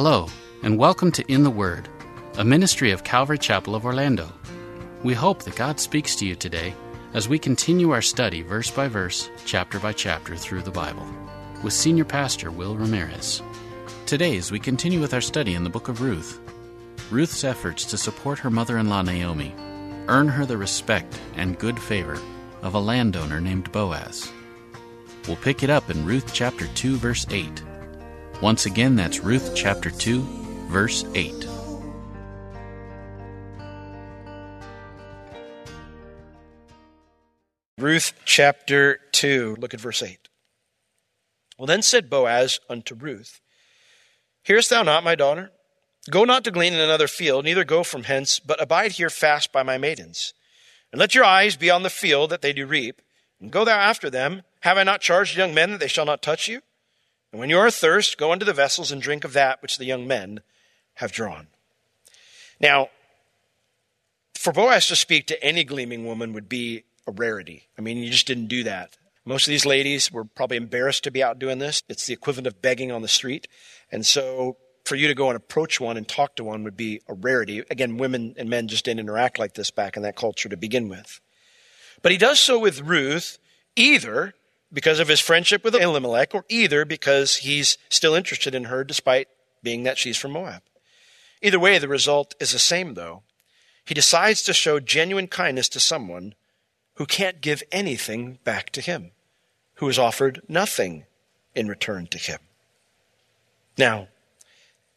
Hello, and welcome to In the Word, a ministry of Calvary Chapel of Orlando. We hope that God speaks to you today as we continue our study verse by verse, chapter by chapter through the Bible with Senior Pastor Will Ramirez. Today, as we continue with our study in the book of Ruth, Ruth's efforts to support her mother in law Naomi earn her the respect and good favor of a landowner named Boaz. We'll pick it up in Ruth chapter 2, verse 8. Once again, that's Ruth chapter 2, verse 8. Ruth chapter 2, look at verse 8. Well, then said Boaz unto Ruth, Hearest thou not, my daughter? Go not to glean in another field, neither go from hence, but abide here fast by my maidens. And let your eyes be on the field that they do reap, and go thou after them. Have I not charged young men that they shall not touch you? And when you are athirst, go unto the vessels and drink of that which the young men have drawn. Now, for Boaz to speak to any gleaning woman would be a rarity. I mean, you just didn't do that. Most of these ladies were probably embarrassed to be out doing this. It's the equivalent of begging on the street. And so for you to go and approach one and talk to one would be a rarity. Again, women and men just didn't interact like this back in that culture to begin with. But he does so with Ruth either because of his friendship with Elimelech or either because he's still interested in her despite being that she's from Moab. Either way, the result is the same though. He decides to show genuine kindness to someone who can't give anything back to him, who has offered nothing in return to him. Now,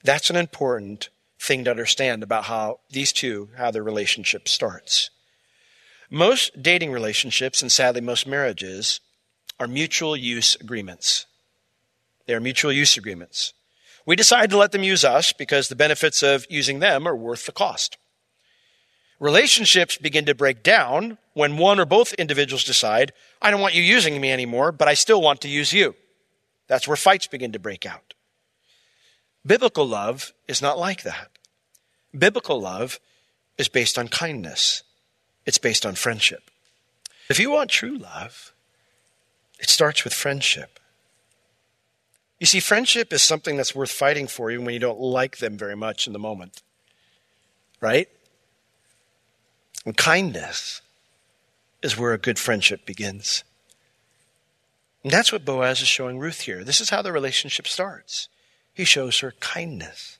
that's an important thing to understand about how these two, how their relationship starts. Most dating relationships, and sadly most marriages, are mutual use agreements. They are mutual use agreements. We decide to let them use us because the benefits of using them are worth the cost. Relationships begin to break down when one or both individuals decide, I don't want you using me anymore, but I still want to use you. That's where fights begin to break out. Biblical love is not like that. Biblical love is based on kindness. It's based on friendship. If you want true love, it starts with friendship. You see, friendship is something that's worth fighting for even when you don't like them very much in the moment. Right? And kindness is where a good friendship begins. And that's what Boaz is showing Ruth here. This is how the relationship starts. He shows her kindness.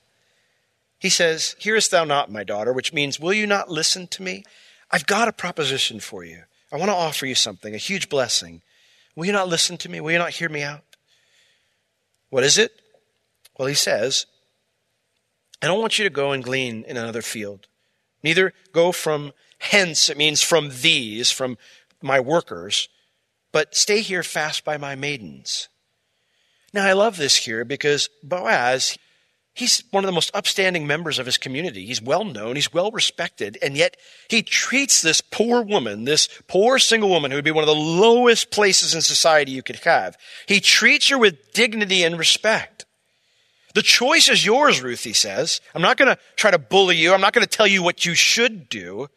He says, Hearest thou not, my daughter, which means, Will you not listen to me? I've got a proposition for you. I want to offer you something, a huge blessing. Will you not listen to me? Will you not hear me out? What is it? Well, he says, I don't want you to go and glean in another field. Neither go from hence, it means from these, from my workers, but stay here fast by my maidens. Now, I love this here because Boaz, he's one of the most upstanding members of his community. He's well known, he's well respected, and yet he treats this poor woman, this poor single woman who would be one of the lowest places in society you could have, he treats her with dignity and respect. The choice is yours, Ruth, he says. I'm not going to try to bully you. I'm not going to tell you what you should do.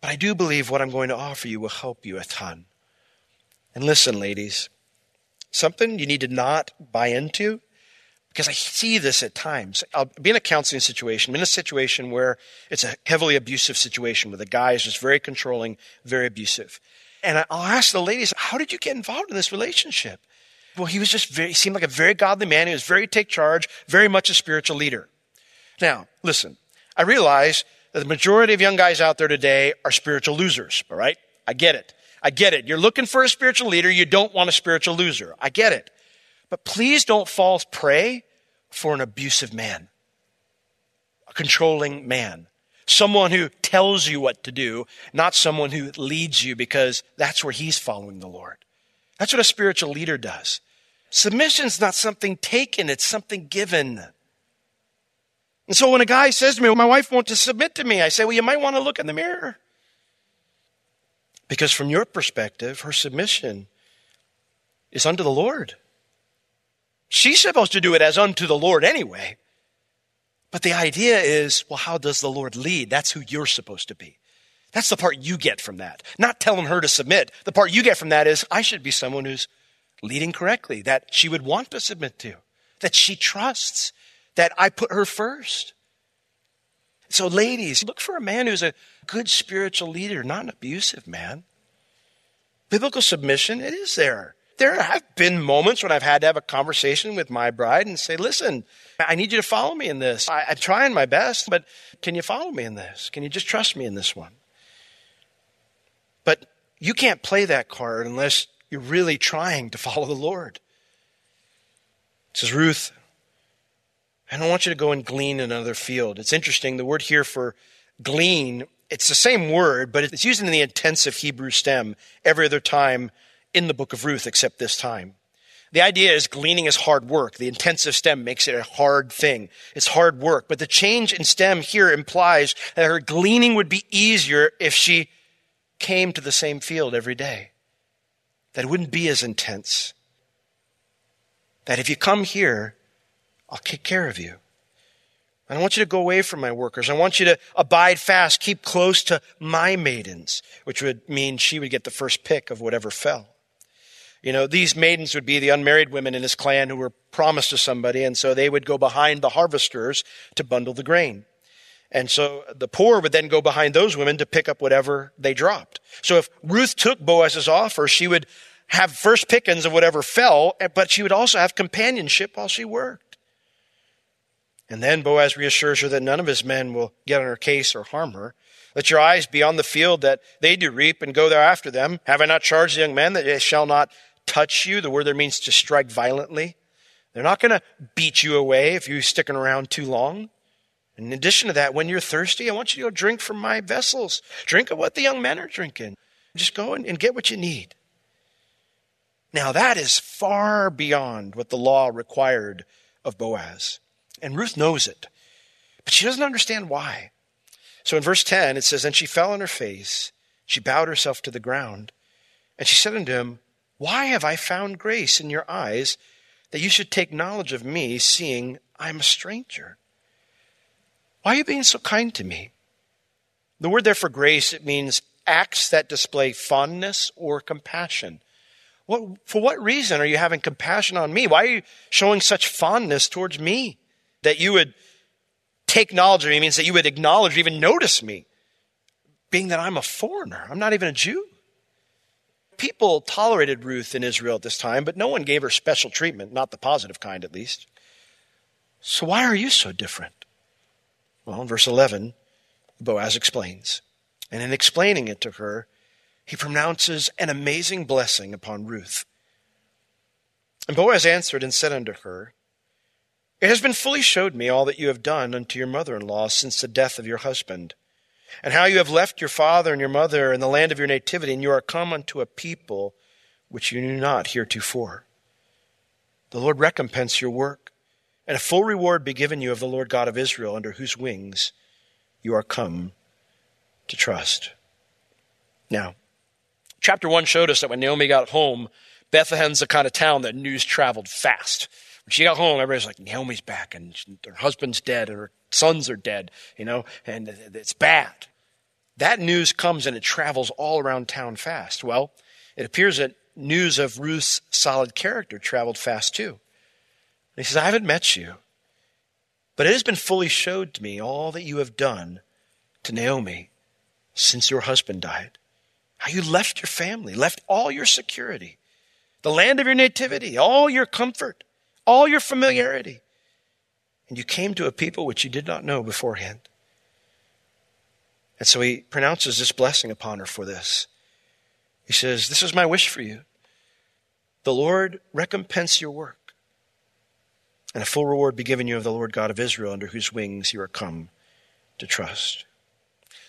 But I do believe what I'm going to offer you will help you a ton. And listen, ladies, something you need to not buy into because I see this at times. I'll be in a counseling situation, I'm in a situation where it's a heavily abusive situation where the guy is just very controlling, very abusive. And I'll ask the ladies, how did you get involved in this relationship? Well, he was just very, he seemed like a very godly man. He was very take charge, very much a spiritual leader. Now, listen, I realize that the majority of young guys out there today are spiritual losers, all right? I get it. I get it. You're looking for a spiritual leader. You don't want a spiritual loser. I get it. But please don't fall prey for an abusive man, a controlling man, someone who tells you what to do, not someone who leads you because that's where he's following the Lord. That's what a spiritual leader does. Submission's not something taken, it's something given. And so when a guy says to me, well, my wife won't submit to me, I say, well, you might want to look in the mirror. Because from your perspective, her submission is unto the Lord. She's supposed to do it as unto the Lord anyway. But the idea is, well, how does the Lord lead? That's who you're supposed to be. That's the part you get from that. Not telling her to submit. The part you get from that is, I should be someone who's leading correctly, that she would want to submit to, that she trusts, that I put her first. So, ladies, look for a man who's a good spiritual leader, not an abusive man. Biblical submission, it is there. There have been moments when I've had to have a conversation with my bride and say, listen, I need you to follow me in this. I, am trying my best, but can you follow me in this? Can you just trust me in this one? But you can't play that card unless you're really trying to follow the Lord. It says, Ruth, I don't want you to go and glean another field. It's interesting. The word here for glean, it's the same word, but it's used in the intensive Hebrew stem every other time in the book of Ruth except this time. The idea is gleaning is hard work. The intensive stem makes it a hard thing. It's hard work. But the change in stem here implies that her gleaning would be easier if she came to the same field every day. That it wouldn't be as intense. That if you come here, I'll take care of you. I don't want you to go away from my workers. I want you to abide fast, keep close to my maidens, which would mean she would get the first pick of whatever fell. You know, these maidens would be the unmarried women in his clan who were promised to somebody, and so they would go behind the harvesters to bundle the grain. And so the poor would then go behind those women to pick up whatever they dropped. So if Ruth took Boaz's offer, she would have first pickings of whatever fell, but she would also have companionship while she worked. And then Boaz reassures her that none of his men will get on her case or harm her. Let your eyes be on the field that they do reap and go there after them. Have I not charged the young men that they shall not touch you? The word there means to strike violently. They're not going to beat you away if you're sticking around too long. In addition to that, when you're thirsty, I want you to go drink from my vessels. Drink of what the young men are drinking. Just go and get what you need. Now, that is far beyond what the law required of Boaz. And Ruth knows it, but she doesn't understand why. So in verse 10, it says, And she fell on her face, she bowed herself to the ground, and she said unto him, Why have I found grace in your eyes that you should take knowledge of me, seeing I am a stranger? Why are you being so kind to me? The word there for grace, it means acts that display fondness or compassion. What, for what reason are you having compassion on me? Why are you showing such fondness towards me? That you would take knowledge of me means that you would acknowledge or even notice me, being that I'm a foreigner. I'm not even a Jew. People tolerated Ruth in Israel at this time, but no one gave her special treatment, not the positive kind at least. So why are you so different? Well, in verse 11, Boaz explains. And in explaining it to her, he pronounces an amazing blessing upon Ruth. And Boaz answered and said unto her, it has been fully showed me all that you have done unto your mother in law since the death of your husband, and how you have left your father and your mother in the land of your nativity, and you are come unto a people which you knew not heretofore. The Lord recompense your work, and a full reward be given you of the Lord God of Israel, under whose wings you are come to trust. Now, chapter 1 showed us that when Naomi got home, Bethlehem's the kind of town that news traveled fast. When she got home, everybody's like, Naomi's back, and her husband's dead, and her sons are dead, you know, and it's bad. That news comes and it travels all around town fast. Well, it appears that news of Ruth's solid character traveled fast too. And he says, I haven't met you, but it has been fully showed to me all that you have done to Naomi since your husband died. How you left your family, left all your security, the land of your nativity, all your comfort, all your familiarity. And you came to a people which you did not know beforehand. And so he pronounces this blessing upon her for this. He says, This is my wish for you. The Lord recompense your work, and a full reward be given you of the Lord God of Israel, under whose wings you are come to trust.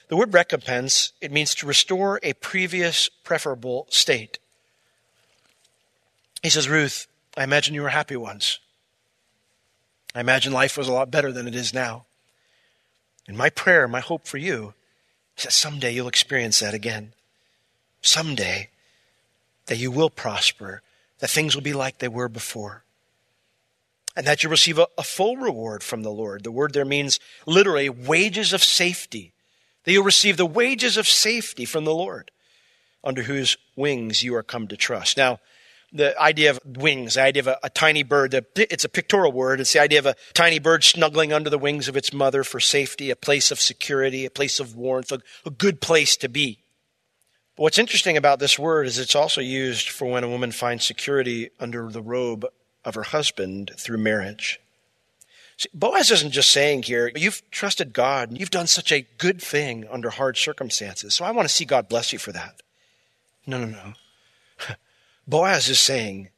The word recompense, it means to restore a previous preferable state. He says, Ruth, I imagine you were happy once. I imagine life was a lot better than it is now. And my prayer, my hope for you, is that someday you'll experience that again. Someday that you will prosper, that things will be like they were before. And that you'll receive a, a full reward from the Lord. The word there means literally wages of safety. That you'll receive the wages of safety from the Lord, under whose wings you are come to trust. Now, the idea of wings, the idea of a, a, tiny bird. It's a pictorial word. It's the idea of a tiny bird snuggling under the wings of its mother for safety, a place of security, a place of warmth, a, a good place to be. But what's interesting about this word is it's also used for when a woman finds security under the robe of her husband through marriage. See, Boaz isn't just saying here, you've trusted God and you've done such a good thing under hard circumstances. So I want to see God bless you for that. No, no, no. Boaz is saying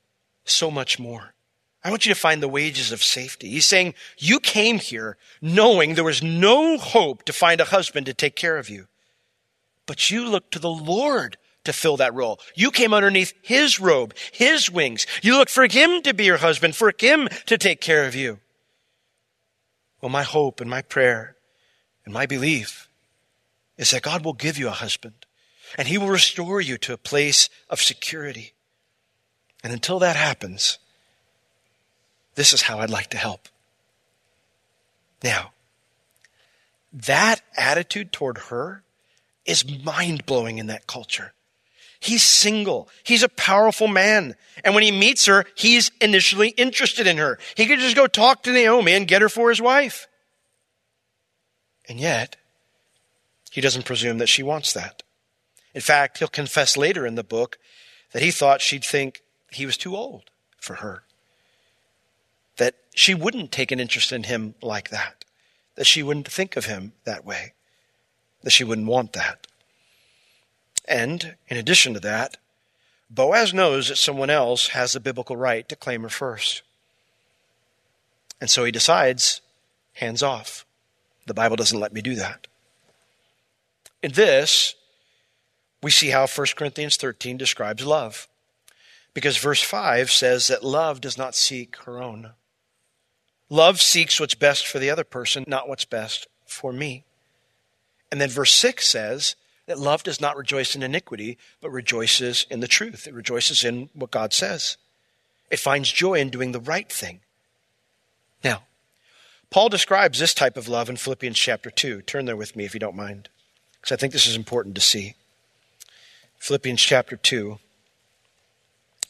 so much more. I want you to find the wages of safety. He's saying, you came here knowing there was no hope to find a husband to take care of you. But you looked to the Lord to fill that role. You came underneath his robe, his wings. You looked for him to be your husband, for him to take care of you. Well, my hope and my prayer and my belief is that God will give you a husband and he will restore you to a place of security. And until that happens, this is how I'd like to help. Now, that attitude toward her is mind blowing in that culture. He's single. He's a powerful man. And when he meets her, he's initially interested in her. He could just go talk to Naomi and get her for his wife. And yet, he doesn't presume that she wants that. In fact, he'll confess later in the book that he thought she'd think he was too old for her. That she wouldn't take an interest in him like that. That she wouldn't think of him that way. That she wouldn't want that. And in addition to that, Boaz knows that someone else has the biblical right to claim her first. And so he decides, hands off. The Bible doesn't let me do that. In this, we see how 1 Corinthians 13 describes love. Because verse 5 says that love does not seek her own. Love seeks what's best for the other person, not what's best for me. And then verse 6 says that love does not rejoice in iniquity, but rejoices in the truth. It rejoices in what God says. It finds joy in doing the right thing. Now, Paul describes this type of love in Philippians chapter 2. Turn there with me if you don't mind, because I think this is important to see. Philippians chapter 2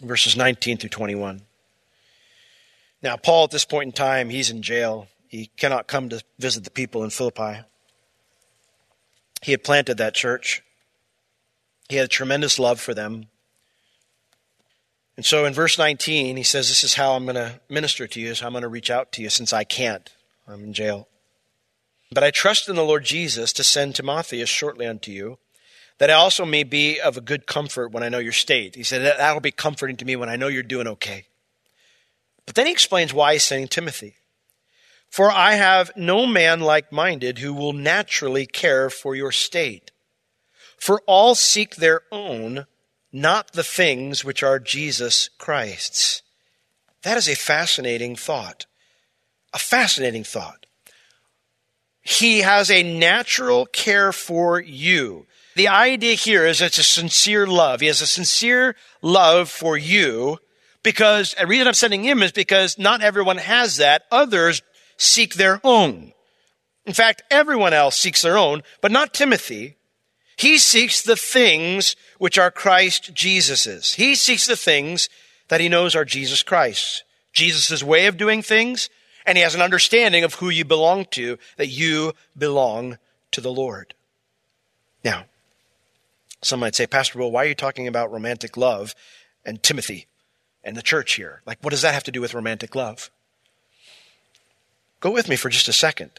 verses 19 through 21. Now, Paul, at this point in time, he's in jail. He cannot come to visit the people in Philippi. He had planted that church, he had a tremendous love for them. And so in verse 19, he says, This is how I'm going to minister to you, is I'm going to reach out to you since I can't. I'm in jail. But I trust in the Lord Jesus to send Timotheus shortly unto you that I also may be of a good comfort when I know your state. He said, That'll be comforting to me when I know you're doing okay. But then he explains why he's sending Timothy. For I have no man like minded who will naturally care for your state. For all seek their own, not the things which are Jesus Christ's. That is a fascinating thought. A fascinating thought. He has a natural care for you. The idea here is it's a sincere love. He has a sincere love for you because the reason I'm sending him is because not everyone has that. Others seek their own. In fact, everyone else seeks their own, but not Timothy. He seeks the things which are Christ Jesus's. He seeks the things that he knows are Jesus Christ. Jesus' way of doing things, and he has an understanding of who you belong to, that you belong to the Lord. Now, some might say, Pastor Will, why are you talking about romantic love and Timothy and the church here? Like, what does that have to do with romantic love? Go with me for just a second.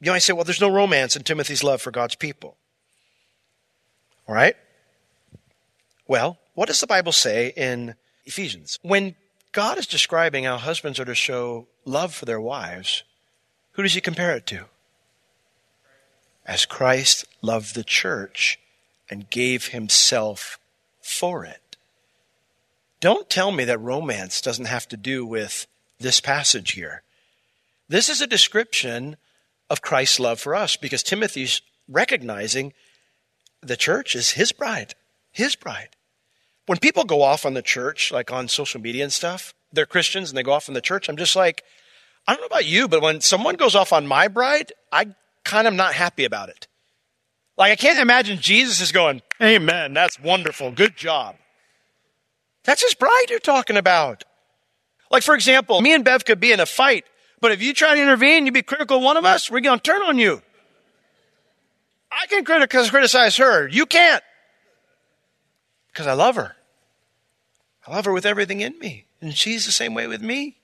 You might say, well, there's no romance in Timothy's love for God's people. All right? Well, what does the Bible say in Ephesians? When God is describing how husbands are to show love for their wives, who does he compare it to? As Christ loved the church and gave himself for it. Don't tell me that romance doesn't have to do with this passage here. This is a description of Christ's love for us because Timothy's recognizing the church is his bride, his bride. When people go off on the church, like on social media and stuff, they're Christians and they go off on the church, I'm just like, I don't know about you, but when someone goes off on my bride, I kind of not happy about it. Like, I can't imagine Jesus is going, Amen, that's wonderful, good job. That's his bride you're talking about. Like, for example, me and Bev could be in a fight, but if you try to intervene, you'd be critical of one of us, we're going to turn on you. I can criticize her. You can't. Because I love her. I love her with everything in me. And she's the same way with me.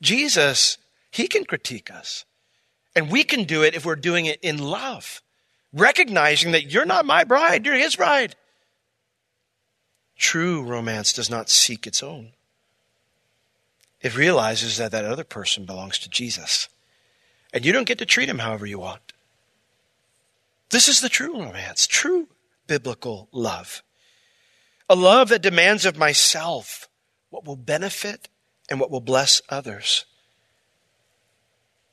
Jesus, he can critique us. And we can do it if we're doing it in love, recognizing that you're not my bride, you're his bride. True romance does not seek its own. It realizes that that other person belongs to Jesus. And you don't get to treat him however you want. This is the true romance, true biblical love. A love that demands of myself what will benefit and what will bless others.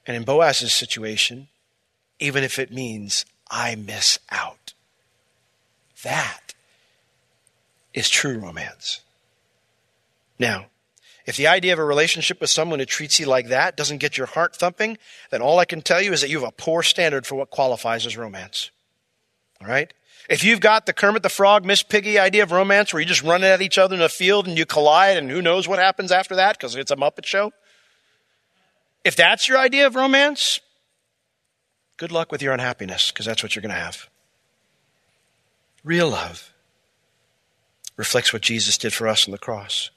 And in Boaz's situation, even if it means I miss out. That is true romance. Now, if the idea of a relationship with someone who treats you like that doesn't get your heart thumping, then all I can tell you is that you have a poor standard for what qualifies as romance. All right? If you've got the Kermit the Frog, Miss Piggy idea of romance where you just run at each other in a field and you collide and who knows what happens after that because it's a Muppet show. If that's your idea of romance, good luck with your unhappiness because that's what you're going to have. Real love reflects what Jesus did for us on the cross.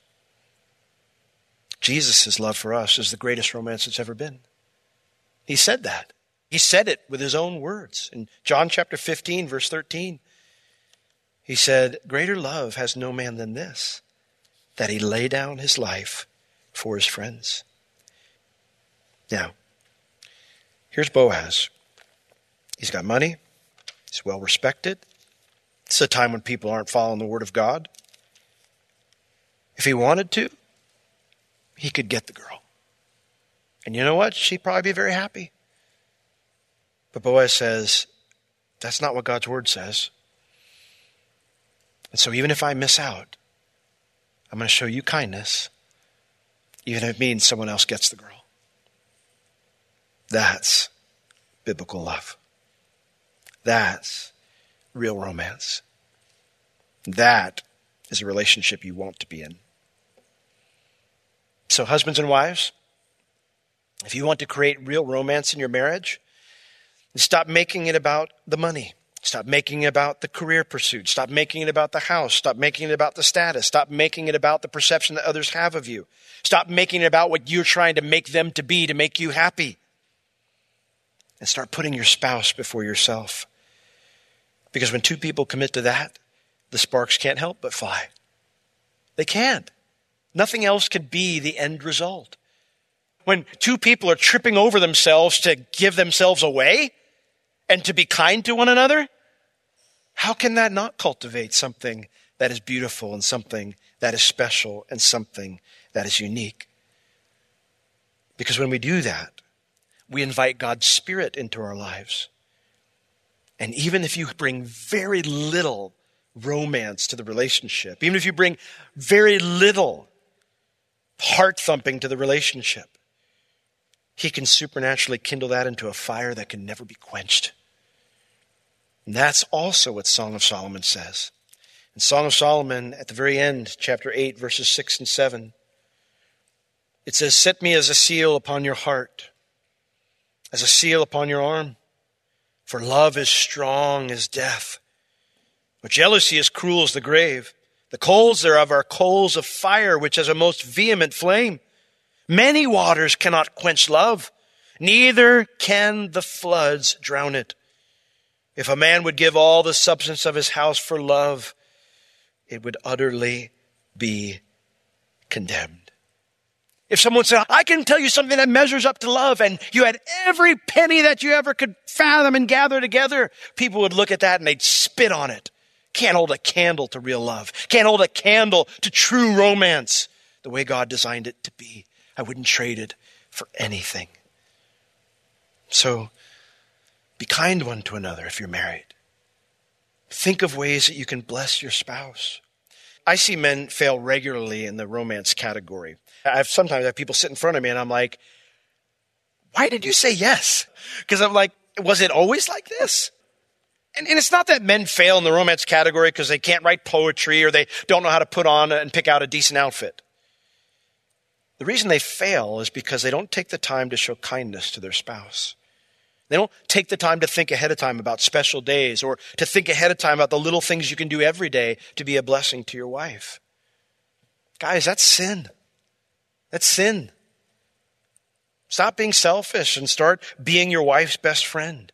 Jesus' love for us is the greatest romance that's ever been. He said that. He said it with his own words. In John chapter 15, verse 13, he said, Greater love has no man than this, that he lay down his life for his friends. Now, here's Boaz. He's got money, he's well respected. It's a time when people aren't following the word of God. If he wanted to, he could get the girl. And you know what? She'd probably be very happy. But Boaz says, that's not what God's word says. And so even if I miss out, I'm going to show you kindness, even if it means someone else gets the girl. That's biblical love. That's real romance. That is a relationship you want to be in. So, husbands and wives, if you want to create real romance in your marriage, stop making it about the money. Stop making it about the career pursuit. Stop making it about the house. Stop making it about the status. Stop making it about the perception that others have of you. Stop making it about what you're trying to make them to be to make you happy. And start putting your spouse before yourself. Because when two people commit to that, the sparks can't help but fly. They can't. Nothing else can be the end result. When two people are tripping over themselves to give themselves away and to be kind to one another, how can that not cultivate something that is beautiful and something that is special and something that is unique? Because when we do that, we invite God's Spirit into our lives. And even if you bring very little romance to the relationship, even if you bring very little heart thumping to the relationship, He can supernaturally kindle that into a fire that can never be quenched. And that's also what Song of Solomon says. In Song of Solomon, at the very end, chapter 8, verses 6 and 7, it says, Set me as a seal upon your heart, as a seal upon your arm, for love is strong as death, but jealousy is cruel as the grave. The coals thereof are coals of fire, which has a most vehement flame. Many waters cannot quench love, neither can the floods drown it. If a man would give all the substance of his house for love, it would utterly be condemned. If someone said, I can tell you something that measures up to love, and you had every penny that you ever could fathom and gather together, people would look at that and they'd spit on it. Can't hold a candle to real love. Can't hold a candle to true romance the way God designed it to be. I wouldn't trade it for anything. So be kind one to another if you're married. Think of ways that you can bless your spouse. I see men fail regularly in the romance category. I've sometimes have people sit in front of me and I'm like, why did you say yes? Because I'm like, was it always like this? And, and, it's not that men fail in the romance category because they can't write poetry or they don't know how to put on and pick out a decent outfit. The reason they fail is because they don't take the time to show kindness to their spouse. They don't take the time to think ahead of time about special days or to think ahead of time about the little things you can do every day to be a blessing to your wife. Guys, that's sin. That's sin. Stop being selfish and start being your wife's best friend.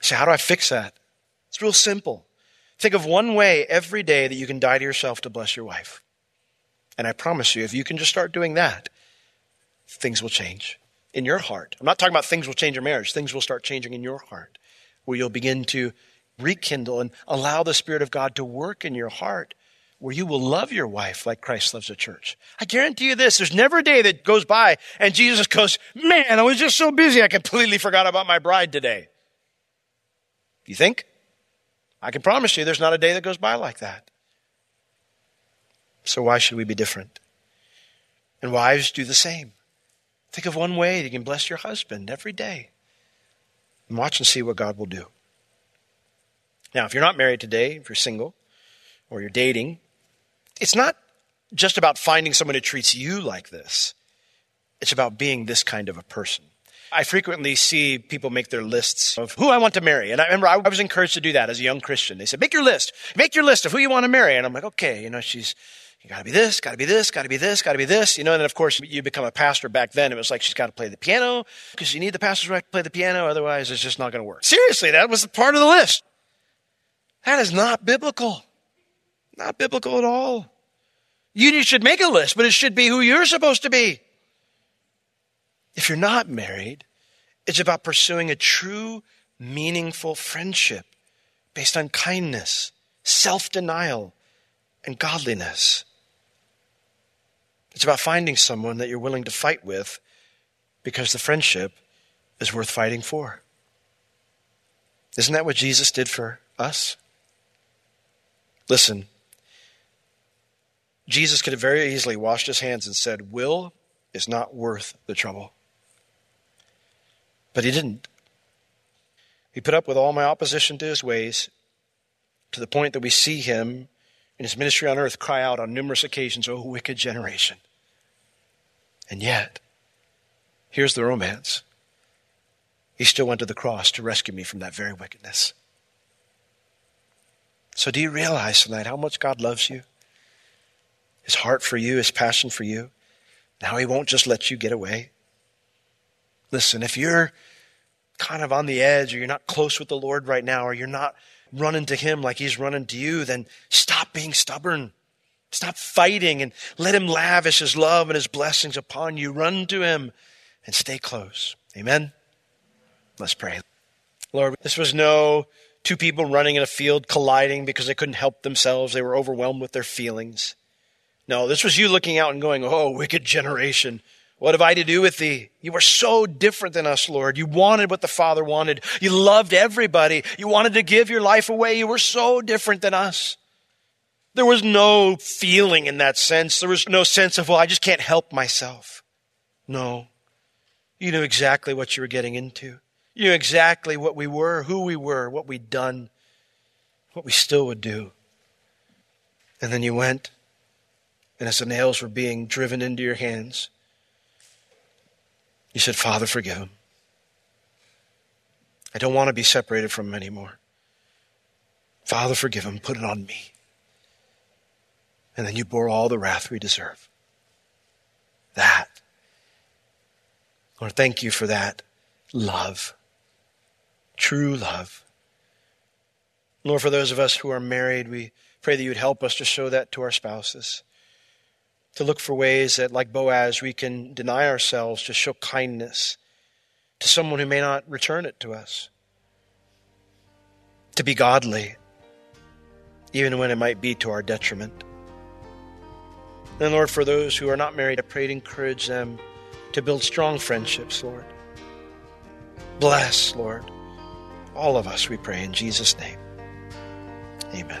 So, how do I fix that? It's real simple. Think of one way every day that you can die to yourself to bless your wife. And I promise you, if you can just start doing that, things will change in your heart. I'm not talking about things will change your marriage, things will start changing in your heart, where you'll begin to rekindle and allow the Spirit of God to work in your heart, where you will love your wife like Christ loves the church. I guarantee you this there's never a day that goes by and Jesus goes, Man, I was just so busy, I completely forgot about my bride today. You think? I can promise you there's not a day that goes by like that. So why should we be different? And wives do the same. Think of one way you can bless your husband every day. And watch and see what God will do. Now, if you're not married today, if you're single, or you're dating, it's not just about finding someone who treats you like this. It's about being this kind of a person. I frequently see people make their lists of who I want to marry. And I remember I was encouraged to do that as a young Christian. They said, make your list. Make your list of who you want to marry. And I'm like, okay, you know, she's you got to be this, got to be this, got to be this, got to be this, you know. And then of course you become a pastor. Back then it was like she's got to play the piano because you need the pastor's right to play the piano, otherwise it's just not going to work. Seriously, that was a part of the list. That is not biblical, not biblical at all. You should make a list, but it should be who you're supposed to be. If you're not married, it's about pursuing a true, meaningful friendship based on kindness, self denial, and godliness. It's about finding someone that you're willing to fight with because the friendship is worth fighting for. Isn't that what Jesus did for us? Listen, Jesus could have very easily washed his hands and said, Will is not worth the trouble. But he didn't. He put up with all my opposition to his ways to the point that we see him in his ministry on earth cry out on numerous occasions, Oh, wicked generation. And yet, here's the romance. He still went to the cross to rescue me from that very wickedness. So, do you realize tonight how much God loves you? His heart for you, his passion for you. Now, he won't just let you get away. Listen, if you're kind of on the edge or you're not close with the Lord right now or you're not running to him like he's running to you, then stop being stubborn. Stop fighting and let him lavish his love and his blessings upon you. Run to him and stay close. Amen? Let's pray. Lord, this was no two people running in a field colliding because they couldn't help themselves. They were overwhelmed with their feelings. No, this was you looking out and going, Oh, wicked generation. What have I to do with thee? You were so different than us, Lord. You wanted what the Father wanted. You loved everybody. You wanted to give your life away. You were so different than us. There was no feeling in that sense. There was no sense of, well, I just can't help myself. No. You knew exactly what you were getting into. You knew exactly what we were, who we were, what we'd done, what we still would do. And then you went, and as the nails were being driven into your hands, you said, Father, forgive him. I don't want to be separated from him anymore. Father, forgive him. Put it on me. And then you bore all the wrath we deserve. That Lord, thank you for that love, true love. Lord, for those of us who are married, we pray that you would help us to show that to our spouses, to look for ways that, like Boaz, we can deny ourselves to show kindness to someone who may not return it to us, to be godly, even when it might be to our detriment. Then, Lord, for those who are not married, I pray to encourage them to build strong friendships, Lord. Bless, Lord, all of us, we pray in Jesus' name. Amen.